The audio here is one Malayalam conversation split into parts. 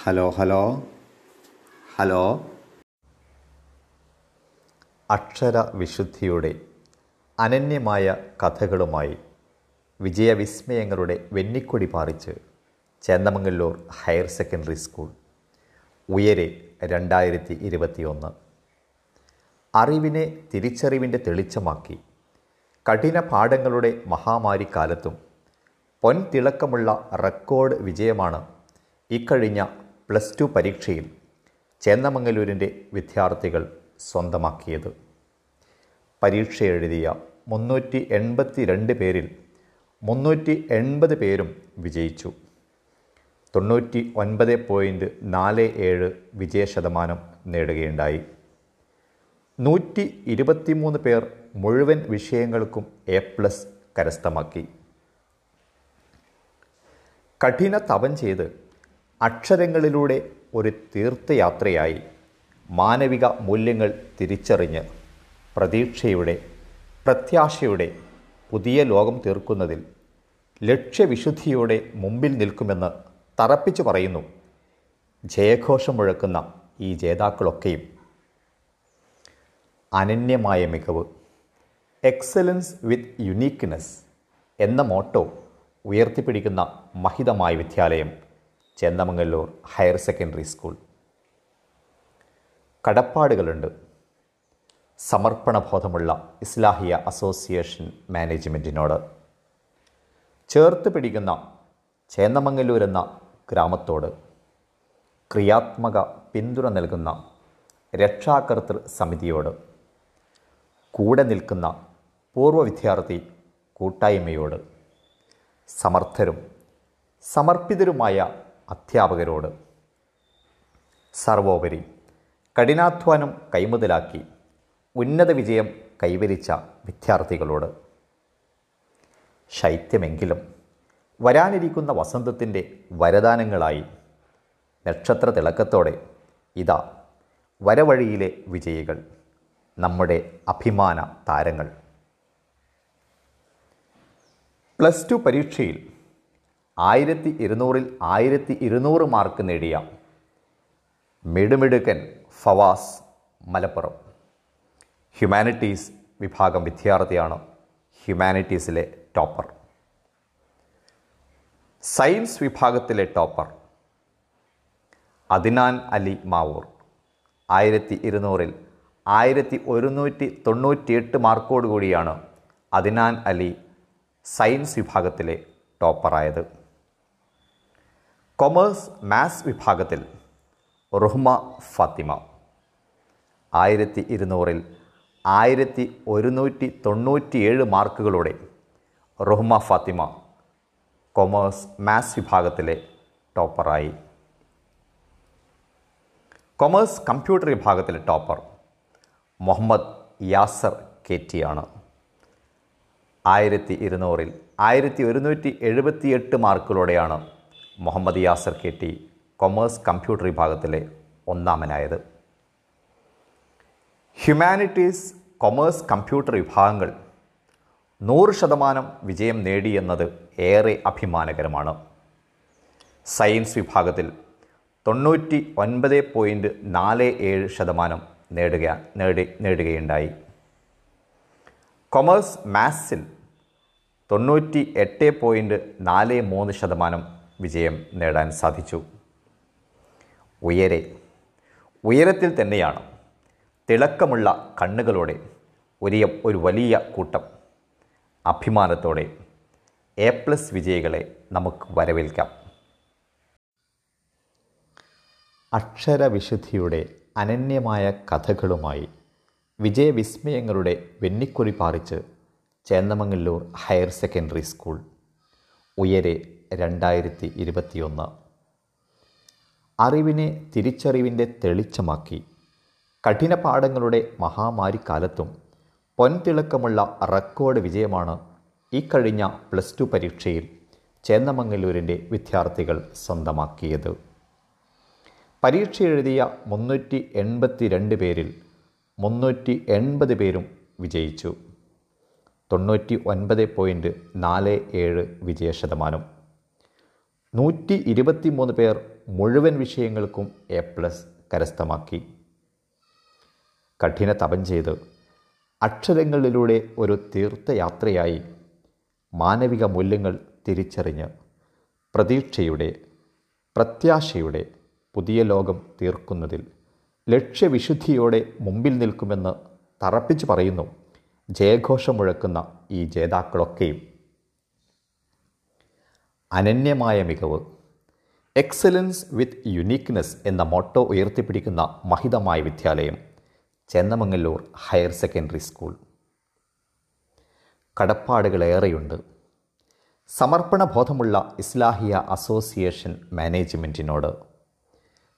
Hello hello. ഹലോ. അക്ഷര വിശുദ്ധിയുടെ അനന്യമായ കഥകളുമായി വിജയവിസ്മയങ്ങളുടെ വെന്നിക്കൊടി പാറിച്ച് ചേന്ദമംഗല്ലൂർ ഹയർ സെക്കൻഡറി സ്കൂൾ ഉയരെ രണ്ടായിരത്തി ഇരുപത്തിയൊന്ന് അറിവിനെ തിരിച്ചറിവിന്റെ തെളിച്ചമാക്കി കഠിന പാഠങ്ങളുടെ മഹാമാരിക്കാലത്തും പൊൻതിളക്കമുള്ള റെക്കോർഡ് വിജയമാണ് ഇക്കഴിഞ്ഞ പ്ലസ് ടു പരീക്ഷയിൽ ചേന്നമംഗലൂരിന്റെ വിദ്യാർത്ഥികൾ സ്വന്തമാക്കിയത്. പരീക്ഷ എഴുതിയ മുന്നൂറ്റി എൺപത്തി രണ്ട് പേരിൽ മുന്നൂറ്റി എൺപത് പേരും വിജയിച്ചു. തൊണ്ണൂറ്റി ഒൻപത് പോയിന്റ് നാല് ഏഴ് വിജയശതമാനം നേടുകയുണ്ടായി. നൂറ്റി ഇരുപത്തിമൂന്ന് പേർ മുഴുവൻ വിഷയങ്ങൾക്കും എ പ്ലസ് കരസ്ഥമാക്കി. കഠിന തപം ചെയ്ത് അക്ഷരങ്ങളിലൂടെ ഒരു തീർത്ഥയാത്രയായി മാനവിക മൂല്യങ്ങൾ തിരിച്ചറിഞ്ഞ് പ്രതീക്ഷയുടെ പ്രത്യാശയുടെ പുതിയ ലോകം തീർക്കുന്നതിൽ ലക്ഷ്യവിശുദ്ധിയോടെ മുമ്പിൽ നിൽക്കുമെന്ന് തറപ്പിച്ചു പറയുന്നു ജയഘോഷം മുഴക്കുന്ന ഈ ജേതാക്കളൊക്കെയും. അനന്യമായ മികവ് എക്സലൻസ് വിത്ത് യുനീക്ക്നെസ് എന്ന മോട്ടോ ഉയർത്തിപ്പിടിക്കുന്ന മഹിതമായ വിദ്യാലയം. Chendamangallur higher secondary school. കടപ്പാടുകളുണ്ട്. സമർപ്പണബോധമുള്ള ഇസ്ലാഹിയ അസോസിയേഷൻ മാനേജ്മെന്റിനോട് ചേർത്ത് പിടിക്കുന്ന ചേന്നമംഗല്ലൂർ എന്ന ഗ്രാമത്തോട് ക്രിയാത്മക പിന്തുണ നൽകുന്ന രക്ഷാകർത്തൃ സമിതിയോട് കൂടെ നിൽക്കുന്ന പൂർവ വിദ്യാർത്ഥി കൂട്ടായ്മയോട് സമർത്ഥരും സമർപ്പിതരുമായ അധ്യാപകരോട്. സർവോപരി കഠിനാധ്വാനം കൈമുതലാക്കി ഉന്നത വിജയം കൈവരിച്ച വിദ്യാർത്ഥികളോട്. ശൈത്യമെങ്കിലും വരാനിരിക്കുന്ന വസന്തത്തിന്റെ വരദാനങ്ങളായി നക്ഷത്ര തിളക്കത്തോടെ ഇതാ വരവഴിയിലെ വിജയികൾ നമ്മുടെ അഭിമാന താരങ്ങൾ. പ്ലസ് ടു പരീക്ഷയിൽ ആയിരത്തി ഇരുന്നൂറിൽ ആയിരത്തി ഇരുന്നൂറ് മാർക്ക് നേടിയ മിടുമിടുക്കൻ ഫവാസ് മലപ്പുറം. ഹ്യൂമാനിറ്റീസ് വിഭാഗം വിദ്യാർത്ഥിയാണ് ഹ്യൂമാനിറ്റീസിലെ ടോപ്പർ സയൻസ് വിഭാഗത്തിലെ ടോപ്പർ അദിനാൻ അലി മാവൂർ. ആയിരത്തി ഇരുന്നൂറിൽ ആയിരത്തി ഒരുന്നൂറ്റി തൊണ്ണൂറ്റിയെട്ട് മാർക്കോടുകൂടിയാണ് അദിനാൻ അലി സയൻസ് വിഭാഗത്തിലെ ടോപ്പറായത് കൊമേഴ്സ് മാത്സ് വിഭാഗത്തിൽ റുഹ്മ ഫാത്തിമ. ആയിരത്തി ഇരുന്നൂറിൽ ആയിരത്തി ഒരുന്നൂറ്റി തൊണ്ണൂറ്റിയേഴ് മാർക്കുകളോടെ റുഹ്മ ഫാത്തിമ കൊമേഴ്സ് മാത്സ് വിഭാഗത്തിലെ ടോപ്പറായി. കൊമേഴ്സ് കമ്പ്യൂട്ടർ വിഭാഗത്തിലെ topper Muhammad Yasar K T ആണ് ആയിരത്തി ഇരുന്നൂറിൽ ആയിരത്തി ഒരുന്നൂറ്റി എഴുപത്തിയെട്ട് മാർക്കുകളോടെയാണ് Muhammad Yasar K T commerce computer വിഭാഗത്തിലെ ഒന്നാമനായത്. ഹ്യൂമാനിറ്റീസ് കൊമേഴ്സ് കമ്പ്യൂട്ടർ വിഭാഗങ്ങൾ നൂറ് ശതമാനം വിജയം നേടിയെന്നത് ഏറെ അഭിമാനകരമാണ്. സയൻസ് വിഭാഗത്തിൽ തൊണ്ണൂറ്റി ഒൻപത് പോയിന്റ് നാല് ഏഴ് ശതമാനം നേടുക നേടി നേടുകയുണ്ടായി. കൊമേഴ്സ് മാത്സിൽ തൊണ്ണൂറ്റി എട്ട് പോയിന്റ് നാല് മൂന്ന് ശതമാനം വിജയം നേടാൻ സാധിച്ചു. ഉയരെ ഉയരത്തിൽ തന്നെയാണ് തിളക്കമുള്ള കണ്ണുകളോടെ ഒരിയ ഒരു വലിയ കൂട്ടം. അഭിമാനത്തോടെ എ പ്ലസ് വിജയികളെ നമുക്ക് വരവേൽക്കാം. അക്ഷരവിശുദ്ധിയുടെ അനന്യമായ കഥകളുമായി വിജയവിസ്മയങ്ങളുടെ വെന്നിക്കുറി പാറിച്ച് ചേന്നമംഗല്ലൂർ ഹയർ സെക്കൻഡറി സ്കൂൾ. ഉയരെ രണ്ടായിരത്തി ഇരുപത്തിയൊന്ന് അറിവിനെ തിരിച്ചറിവിന്റെ തെളിച്ചമാക്കി. കഠിന പാഠങ്ങളുടെ മഹാമാരിക്കാലത്തും പൊൻതിളക്കമുള്ള റെക്കോർഡ് വിജയമാണ് ഈ കഴിഞ്ഞ പ്ലസ് ടു പരീക്ഷയിൽ ചേന്നമംഗലൂരിന്റെ വിദ്യാർത്ഥികൾ സ്വന്തമാക്കിയത്. പരീക്ഷ എഴുതിയ മുന്നൂറ്റി എൺപത്തി രണ്ട് പേരിൽ മുന്നൂറ്റി എൺപത് പേരും വിജയിച്ചു. തൊണ്ണൂറ്റി ഒൻപത് പോയിന്റ് നാല് ഏഴ് വിജയശതമാനം. നൂറ്റി ഇരുപത്തി മൂന്ന് പേർ മുഴുവൻ വിഷയങ്ങൾക്കും എ പ്ലസ് കരസ്ഥമാക്കി. കഠിന തപം ചെയ്ത് അക്ഷരങ്ങളിലൂടെ ഒരു തീർത്ഥയാത്രയായി മാനവിക മൂല്യങ്ങൾ തിരിച്ചറിഞ്ഞ് പ്രതീക്ഷയുടെ പ്രത്യാശയുടെ പുതിയ ലോകം തീർക്കുന്നതിൽ ലക്ഷ്യവിശുദ്ധിയോടെ മുമ്പിൽ നിൽക്കുമെന്ന് തറപ്പിച്ചു പറയുന്നു ജയഘോഷം മുഴക്കുന്ന ഈ ജേതാക്കളൊക്കെയും. അനന്യമായ മികവ്. എക്സലൻസ് വിത്ത് യുണീക്ക്നെസ് എന്ന മോട്ടോ ഉയർത്തിപ്പിടിക്കുന്ന മഹിതമായ വിദ്യാലയം ചെന്നമംഗല്ലൂർ ഹയർ സെക്കൻഡറി സ്കൂൾ. കടപ്പാടുകളേറെയുണ്ട്. സമർപ്പണബോധമുള്ള ഇസ്ലാഹിയ അസോസിയേഷൻ മാനേജ്മെന്റിനോട്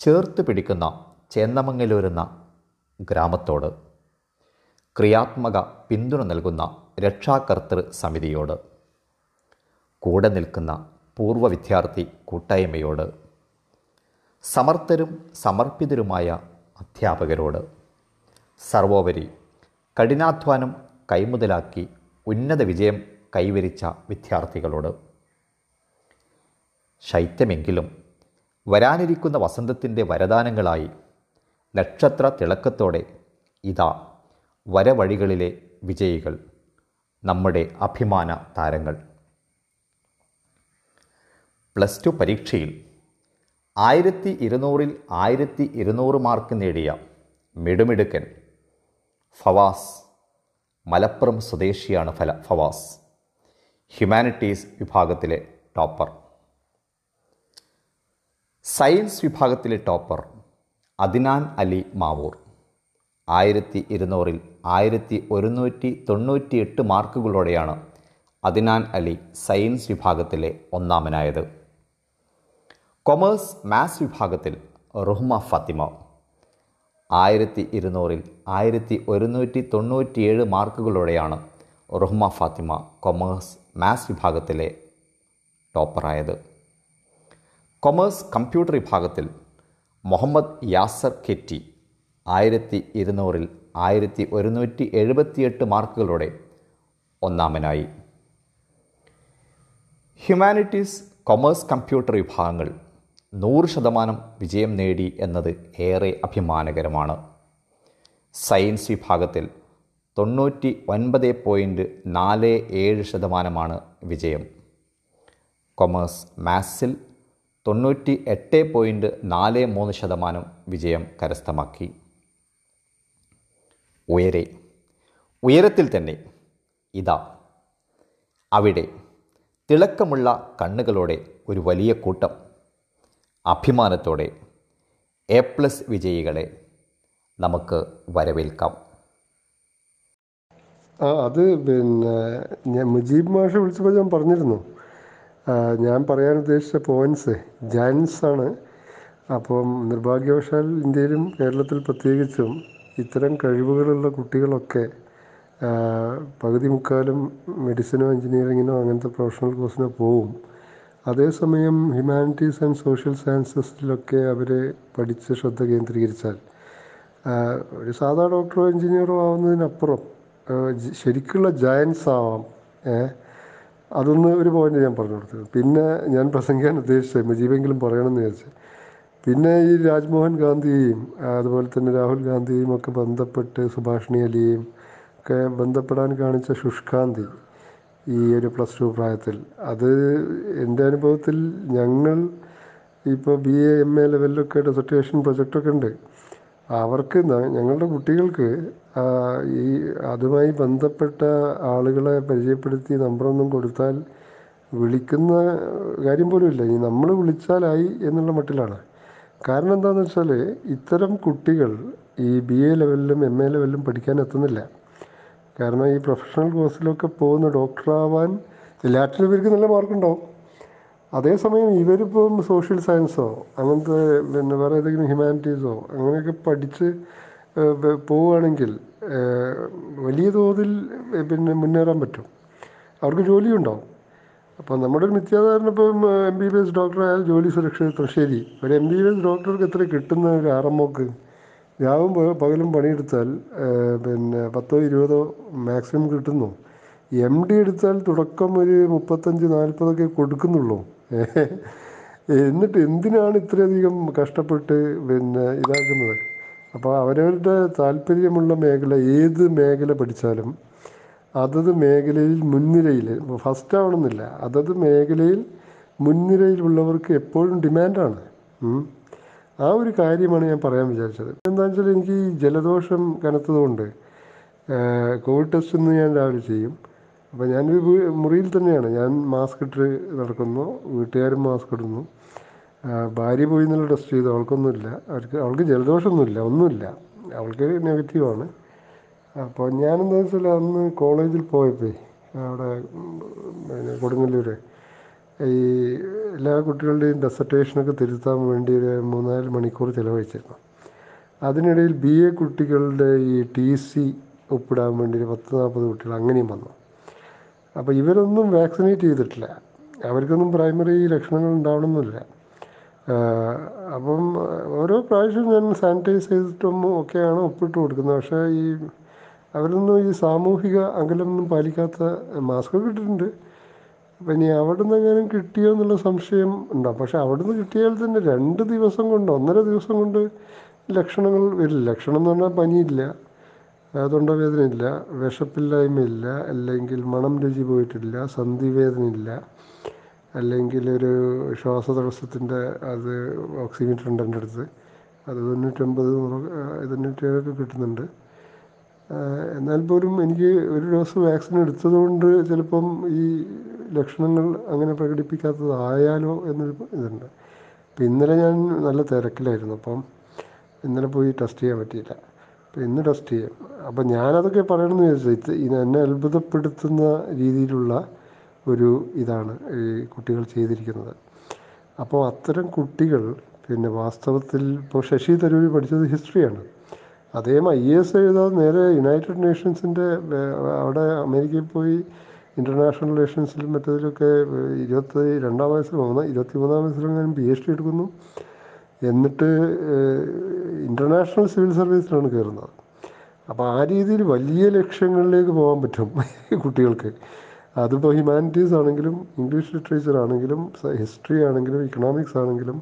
ചേർത്ത് പിടിക്കുന്ന ചേന്നമംഗലൂരെന്ന ഗ്രാമത്തോട് ക്രിയാത്മക പിന്തുണ നൽകുന്ന രക്ഷാകർത്തൃ സമിതിയോട് കൂടെ നിൽക്കുന്ന പൂർവ വിദ്യാർത്ഥി കൂട്ടായ്മയോട് സമർത്ഥരും സമർപ്പിതരുമായ അധ്യാപകരോട് സർവോപരി കഠിനാധ്വാനം കൈമുതലാക്കി ഉന്നത വിജയം കൈവരിച്ച വിദ്യാർത്ഥികളോട് ശൈത്യമെങ്കിലും വരാനിരിക്കുന്ന വസന്തത്തിന്റെ വരദാനങ്ങളായി നക്ഷത്ര തിളക്കത്തോടെ ഇതാ വരവഴികളിലെ വിജയികൾ നമ്മുടെ അഭിമാന താരങ്ങൾ. പ്ലസ് ടു പരീക്ഷയിൽ ആയിരത്തി ഇരുന്നൂറിൽ ആയിരത്തി ഇരുന്നൂറ് മാർക്ക് നേടിയ മിടുമിടുക്കൻ ഫവാസ് മലപ്പുറം സ്വദേശിയാണ് ഫല ഫവാസ്. ഹ്യൂമാനിറ്റീസ് വിഭാഗത്തിലെ ടോപ്പർ സയൻസ് വിഭാഗത്തിലെ ടോപ്പർ അദിനാൻ അലി മാവൂർ. ആയിരത്തി ഇരുന്നൂറിൽ ആയിരത്തി ഒരുന്നൂറ്റി തൊണ്ണൂറ്റി എട്ട് മാർക്കുകളോടെയാണ് അദിനാൻ അലി സയൻസ് വിഭാഗത്തിലെ ഒന്നാമനായത്. കൊമേഴ്സ് മാത്സ് വിഭാഗത്തിൽ റുഹ്മ ഫാത്തിമ. ആയിരത്തി ഇരുന്നൂറിൽ ആയിരത്തി ഒരുന്നൂറ്റി തൊണ്ണൂറ്റിയേഴ് മാർക്കുകളോടെയാണ് റുഹ്മ ഫാത്തിമ കൊമേഴ്സ് മാത്സ് വിഭാഗത്തിലെ ടോപ്പറായത്. കൊമേഴ്സ് കമ്പ്യൂട്ടർ വിഭാഗത്തിൽ മുഹമ്മദ് യാസർ കെറ്റി ആയിരത്തി ഇരുന്നൂറിൽ ആയിരത്തി ഒരുന്നൂറ്റി എഴുപത്തിയെട്ട് മാർക്കുകളോടെ ഒന്നാമനായി. ഹ്യൂമാനിറ്റീസ് കൊമേഴ്സ് കമ്പ്യൂട്ടർ വിഭാഗങ്ങൾ നൂറ് ശതമാനം വിജയം നേടി എന്നത് ഏറെ അഭിമാനകരമാണ്. സയൻസ് വിഭാഗത്തിൽ തൊണ്ണൂറ്റി ഒൻപത് പോയിന്റ് നാല് ഏഴ് ശതമാനമാണ് വിജയം. കൊമേഴ്സ് മാത്സിൽ തൊണ്ണൂറ്റി എട്ട് പോയിന്റ് നാല് മൂന്ന് ശതമാനം വിജയം കരസ്ഥമാക്കി. ഉയരെ. ഉയരത്തിൽ തന്നെ ഇതാ. അവിടെ തിളക്കമുള്ള കണ്ണുകളോടെ ഒരു വലിയ കൂട്ടം അഭിമാനത്തോടെ എ പ്ലസ് വിജയികളെ നമുക്ക് വരവേൽക്കാം. ആ അത് പിന്നെ ഞാൻ മുജീബ് മാഷ വിളിച്ചപ്പോൾ ഞാൻ പറഞ്ഞിരുന്നു. ഞാൻ പറയാൻ ഉദ്ദേശിച്ച പോയിന്റ്സ് ജാൻസ് ആണ്. അപ്പം നിർഭാഗ്യവശാൽ ഇന്ത്യയിലും കേരളത്തിൽ പ്രത്യേകിച്ചും ഇത്തരം കഴിവുകളുള്ള കുട്ടികളൊക്കെ പകുതി മുക്കാലും മെഡിസിനോ എഞ്ചിനീയറിങ്ങിനോ അങ്ങനത്തെ പ്രൊഫഷണൽ കോഴ്സിനോ പോവും. അതേസമയം ഹ്യൂമാനിറ്റീസ് ആൻഡ് സോഷ്യൽ സയൻസസിലൊക്കെ അവർ പഠിച്ച് ശ്രദ്ധ കേന്ദ്രീകരിച്ചാൽ ഒരു സാധാ ഡോക്ടറോ എഞ്ചിനീയറോ ആവുന്നതിനപ്പുറം ശരിക്കുള്ള ജയൻസ് ആവാം അതൊന്ന് ഒരു പോയിന്റ് ഞാൻ പറഞ്ഞു കൊടുത്തത് പിന്നെ ഞാൻ പ്രസംഗിക്കാൻ ഉദ്ദേശിച്ചത് മുജീബെങ്കിലും പറയണമെന്ന് വിചാരിച്ചു. പിന്നെ ഈ രാജ്മോഹൻ ഗാന്ധിയെയും അതുപോലെ തന്നെ രാഹുൽ ഗാന്ധിയെയും ഒക്കെ ബന്ധപ്പെട്ട് സുഭാഷിണി അലിയെയും ഒക്കെ ബന്ധപ്പെടാൻ കാണിച്ച ശുഷ്കാന്തി ഈ ഒരു പ്ലസ് ടു പ്രായത്തിൽ. അത് എന്റെ അനുഭവത്തിൽ ഞങ്ങൾ ഇപ്പോൾ ബി എ എം എ ലെവലിലൊക്കെ ഡെസർട്ടേഷൻ പ്രൊജക്റ്റൊക്കെ ഉണ്ട്. അവർക്ക് ഞങ്ങളുടെ കുട്ടികൾക്ക് ഈ അതുമായി ബന്ധപ്പെട്ട ആളുകളെ പരിചയപ്പെടുത്തി നമ്പറൊന്നും കൊടുത്താൽ വിളിക്കുന്ന കാര്യം പോലും ഇല്ല. ഈ നമ്മൾ വിളിച്ചാലായി എന്നുള്ള മട്ടിലാണ്. കാരണം എന്താണെന്ന് വെച്ചാൽ ഇത്തരം കുട്ടികൾ ഈ ബി എ ലെവലിലും എം എ ലെവലിലും പഠിക്കാൻ എത്തുന്നില്ല. കാരണം ഈ പ്രൊഫഷണൽ കോഴ്സിലൊക്കെ പോകുന്ന ഡോക്ടറാവാൻ എല്ലാറ്റിലും ഇവർക്ക് നല്ല മാർക്കുണ്ടാവും അതേസമയം ഇവരിപ്പം സോഷ്യൽ സയൻസോ അങ്ങനത്തെ പിന്നെ വേറെ ഏതെങ്കിലും ഹ്യൂമാനിറ്റീസോ അങ്ങനെയൊക്കെ പഠിച്ച് പോവുകയാണെങ്കിൽ വലിയ തോതിൽ പിന്നെ മുന്നേറാൻ പറ്റും. അവർക്ക് ജോലിയുണ്ടാവും. അപ്പോൾ നമ്മുടെ ഒരു മിഥ്യാധാരണ ഇപ്പം എം ബി ബി എസ് ഡോക്ടറായാൽ ജോലി സുരക്ഷിതത്വം ശരി ഒരു എം ബി ബി എസ് ഡോക്ടർക്ക് എത്ര കിട്ടുന്ന ഒരു ആറമ്മോക്ക് രാവും പകലും പണിയെടുത്താൽ പിന്നെ പത്തോ ഇരുപതോ മാക്സിമം കിട്ടുന്നു. എം ഡി എടുത്താൽ തുടക്കം ഒരു മുപ്പത്തഞ്ച് നാൽപ്പതൊക്കെ കൊടുക്കുന്നുള്ളൂ. എന്നിട്ട് എന്തിനാണ് ഇത്രയധികം കഷ്ടപ്പെട്ട് പിന്നെ ഇതാക്കുന്നത്? അപ്പോൾ അവരവരുടെ താല്പര്യമുള്ള മേഖല ഏത് മേഖല പഠിച്ചാലും അതത് മേഖലയിൽ മുൻനിരയിൽ ഫസ്റ്റ് ആവണമെന്നില്ല അതത് മേഖലയിൽ മുൻനിരയിലുള്ളവർക്ക് എപ്പോഴും ഡിമാൻഡാണ്. ആ ഒരു കാര്യമാണ് ഞാൻ പറയാൻ വിചാരിച്ചത്. എന്താണെന്ന് വെച്ചാൽ എനിക്ക് ഈ ജലദോഷം കനത്തതുകൊണ്ട് കോവിഡ് ടെസ്റ്റ് ഇന്ന് ഞാൻ രാവിലെ ചെയ്യും. അപ്പോൾ ഞാനൊരു മുറിയിൽ തന്നെയാണ്. ഞാൻ മാസ്ക് ഇട്ട് നടക്കുന്നു വീട്ടുകാരും മാസ്ക് ഇടുന്നു. ഭാര്യ പോയി നല്ല ടെസ്റ്റ് ചെയ്തു. അവൾക്കൊന്നുമില്ല. അവർക്ക് അവൾക്ക് ജലദോഷമൊന്നുമില്ല ഒന്നുമില്ല. അവൾക്ക് നെഗറ്റീവാണ് അപ്പോൾ ഞാനെന്താ വെച്ചാൽ അന്ന് കോളേജിൽ പോയപ്പോൾ അവിടെ കൊടുങ്ങല്ലൂർ ഈ എല്ലാ കുട്ടികളുടെയും ഡെസർട്ടേഷനൊക്കെ തിരുത്താൻ വേണ്ടി ഒരു മൂന്നാൽ മണിക്കൂർ ചിലവഴിച്ചിരുന്നു. അതിനിടയിൽ ബി എ കുട്ടികളുടെ ഈ ടി സി ഒപ്പിടാൻ വേണ്ടി ഒരു പത്ത് നാൽപ്പത് കുട്ടികൾ അങ്ങനെയും വന്നു. അപ്പോൾ ഇവരൊന്നും വാക്സിനേറ്റ് ചെയ്തിട്ടില്ല. അവർക്കൊന്നും പ്രൈമറി ലക്ഷണങ്ങൾ ഉണ്ടാവണമെന്നില്ല. അപ്പം ഓരോ പ്രാവശ്യം ഞാൻ സാനിറ്റൈസ് ചെയ്തിട്ടും ഒക്കെയാണ് ഒപ്പിട്ട് കൊടുക്കുന്നത്. പക്ഷേ ഈ അവരൊന്നും ഈ സാമൂഹിക അകലമൊന്നും പാലിക്കാത്ത മാസ്ക് ഇട്ടിട്ടുണ്ട്. അപ്പം ഇനി അവിടുന്ന് എങ്ങാനും കിട്ടിയോ എന്നുള്ള സംശയം ഉണ്ടാവും പക്ഷെ അവിടുന്ന് കിട്ടിയാൽ തന്നെ രണ്ട് ദിവസം കൊണ്ട് ഒന്നര ദിവസം കൊണ്ട് ലക്ഷണങ്ങൾ വരില്ല. ലക്ഷണം എന്ന് പറഞ്ഞാൽ പനിയില്ല തൊണ്ടവേദനയില്ല വിശപ്പില്ലായ്മയില്ല അല്ലെങ്കിൽ മണം രുചി പോയിട്ടില്ല സന്ധിവേദനയില്ല അല്ലെങ്കിൽ ഒരു ശ്വാസതടസ്സത്തിന്റെ അത് ഓക്സിമീറ്റർ ഉണ്ട് എന്റെ അടുത്ത്. അത് തൊണ്ണൂറ്റൊമ്പത് തൊണ്ണൂറ്റേഴൊക്കെ കിട്ടുന്നുണ്ട്. എന്നാൽ പോലും എനിക്ക് ഒരു ഡോസ് വാക്സിൻ എടുത്തത് കൊണ്ട് ചിലപ്പം ഈ ലക്ഷണങ്ങൾ അങ്ങനെ പ്രകടിപ്പിക്കാത്തതായാലോ എന്നൊരു ഇതുണ്ട്. അപ്പം ഇന്നലെ ഞാൻ നല്ല തിരക്കിലായിരുന്നു. അപ്പം ഇന്നലെ പോയി ടെസ്റ്റ് ചെയ്യാൻ പറ്റിയില്ല. അപ്പം ഇന്ന് ടെസ്റ്റ് ചെയ്യാം. അപ്പം ഞാനതൊക്കെ പറയണമെന്ന് വിചാരിച്ചു. ഇത് എന്നെ അത്ഭുതപ്പെടുത്തുന്ന രീതിയിലുള്ള ഒരു ഇതാണ് ഈ കുട്ടികൾ ചെയ്തിരിക്കുന്നത്. അപ്പോൾ അത്തരം കുട്ടികൾ പിന്നെ വാസ്തവത്തിൽ ഇപ്പോൾ ശശി തരൂർ പഠിച്ചത് ഹിസ്റ്ററിയാണ്. അദ്ദേഹം ഐ എ എസ് എഴുതാതെ നേരെ യുണൈറ്റഡ് നേഷൻസിന്റെ അവിടെ അമേരിക്കയിൽ പോയി ഇന്റർനാഷണൽ റിലേഷൻസിലും മറ്റതിലൊക്കെ ഇരുപത്തി രണ്ടാം വയസ്സിൽ വന്ന് ഇരുപത്തി മൂന്നാം വയസ്സിലെങ്ങാനും പി എച്ച് ഡി എടുക്കുന്നു. എന്നിട്ട് ഇന്റർനാഷണൽ സിവിൽ സർവീസിലാണ് കയറുന്നത്. അപ്പോൾ ആ രീതിയിൽ വലിയ ലക്ഷ്യങ്ങളിലേക്ക് പോകാൻ പറ്റും കുട്ടികൾക്ക്. അതിപ്പോൾ ഹ്യൂമാനിറ്റീസ് ആണെങ്കിലും ഇംഗ്ലീഷ് ലിറ്ററേച്ചർ ആണെങ്കിലും ഹിസ്റ്ററി ആണെങ്കിലും ഇക്കണോമിക്സ് ആണെങ്കിലും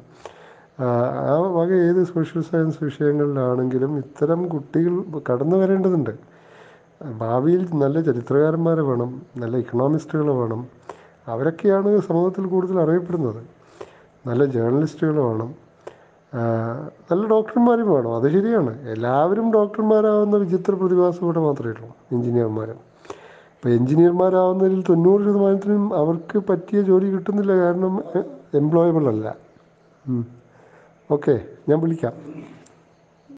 ആ വക ഏത് സോഷ്യൽ സയൻസ് വിഷയങ്ങളിലാണെങ്കിലും ഇത്തരം കുട്ടികൾ കടന്നു വരേണ്ടതുണ്ട് ഭാവിയിൽ നല്ല ചരിത്രകാരന്മാരെ വേണം നല്ല ഇക്കണോമിസ്റ്റുകൾ വേണം. അവരൊക്കെയാണ് സമൂഹത്തിൽ കൂടുതൽ അറിയപ്പെടുന്നത്. നല്ല ജേർണലിസ്റ്റുകൾ വേണം. നല്ല ഡോക്ടർമാരും വേണം. അത് ശരിയാണ്. എല്ലാവരും ഡോക്ടർമാരാവുന്ന വിചിത്ര പ്രതിഭാസം ഇവിടെ മാത്രമേ ഉള്ളൂ എഞ്ചിനീയർമാർ ഇപ്പോൾ എഞ്ചിനീയർമാരാവുന്നതിൽ തൊണ്ണൂറ് ശതമാനത്തിനും അവർക്ക് പറ്റിയ ജോലി കിട്ടുന്നില്ല കാരണം എംപ്ലോയബിൾ അല്ല. ഓക്കെ ഞാൻ വിളിക്കാം.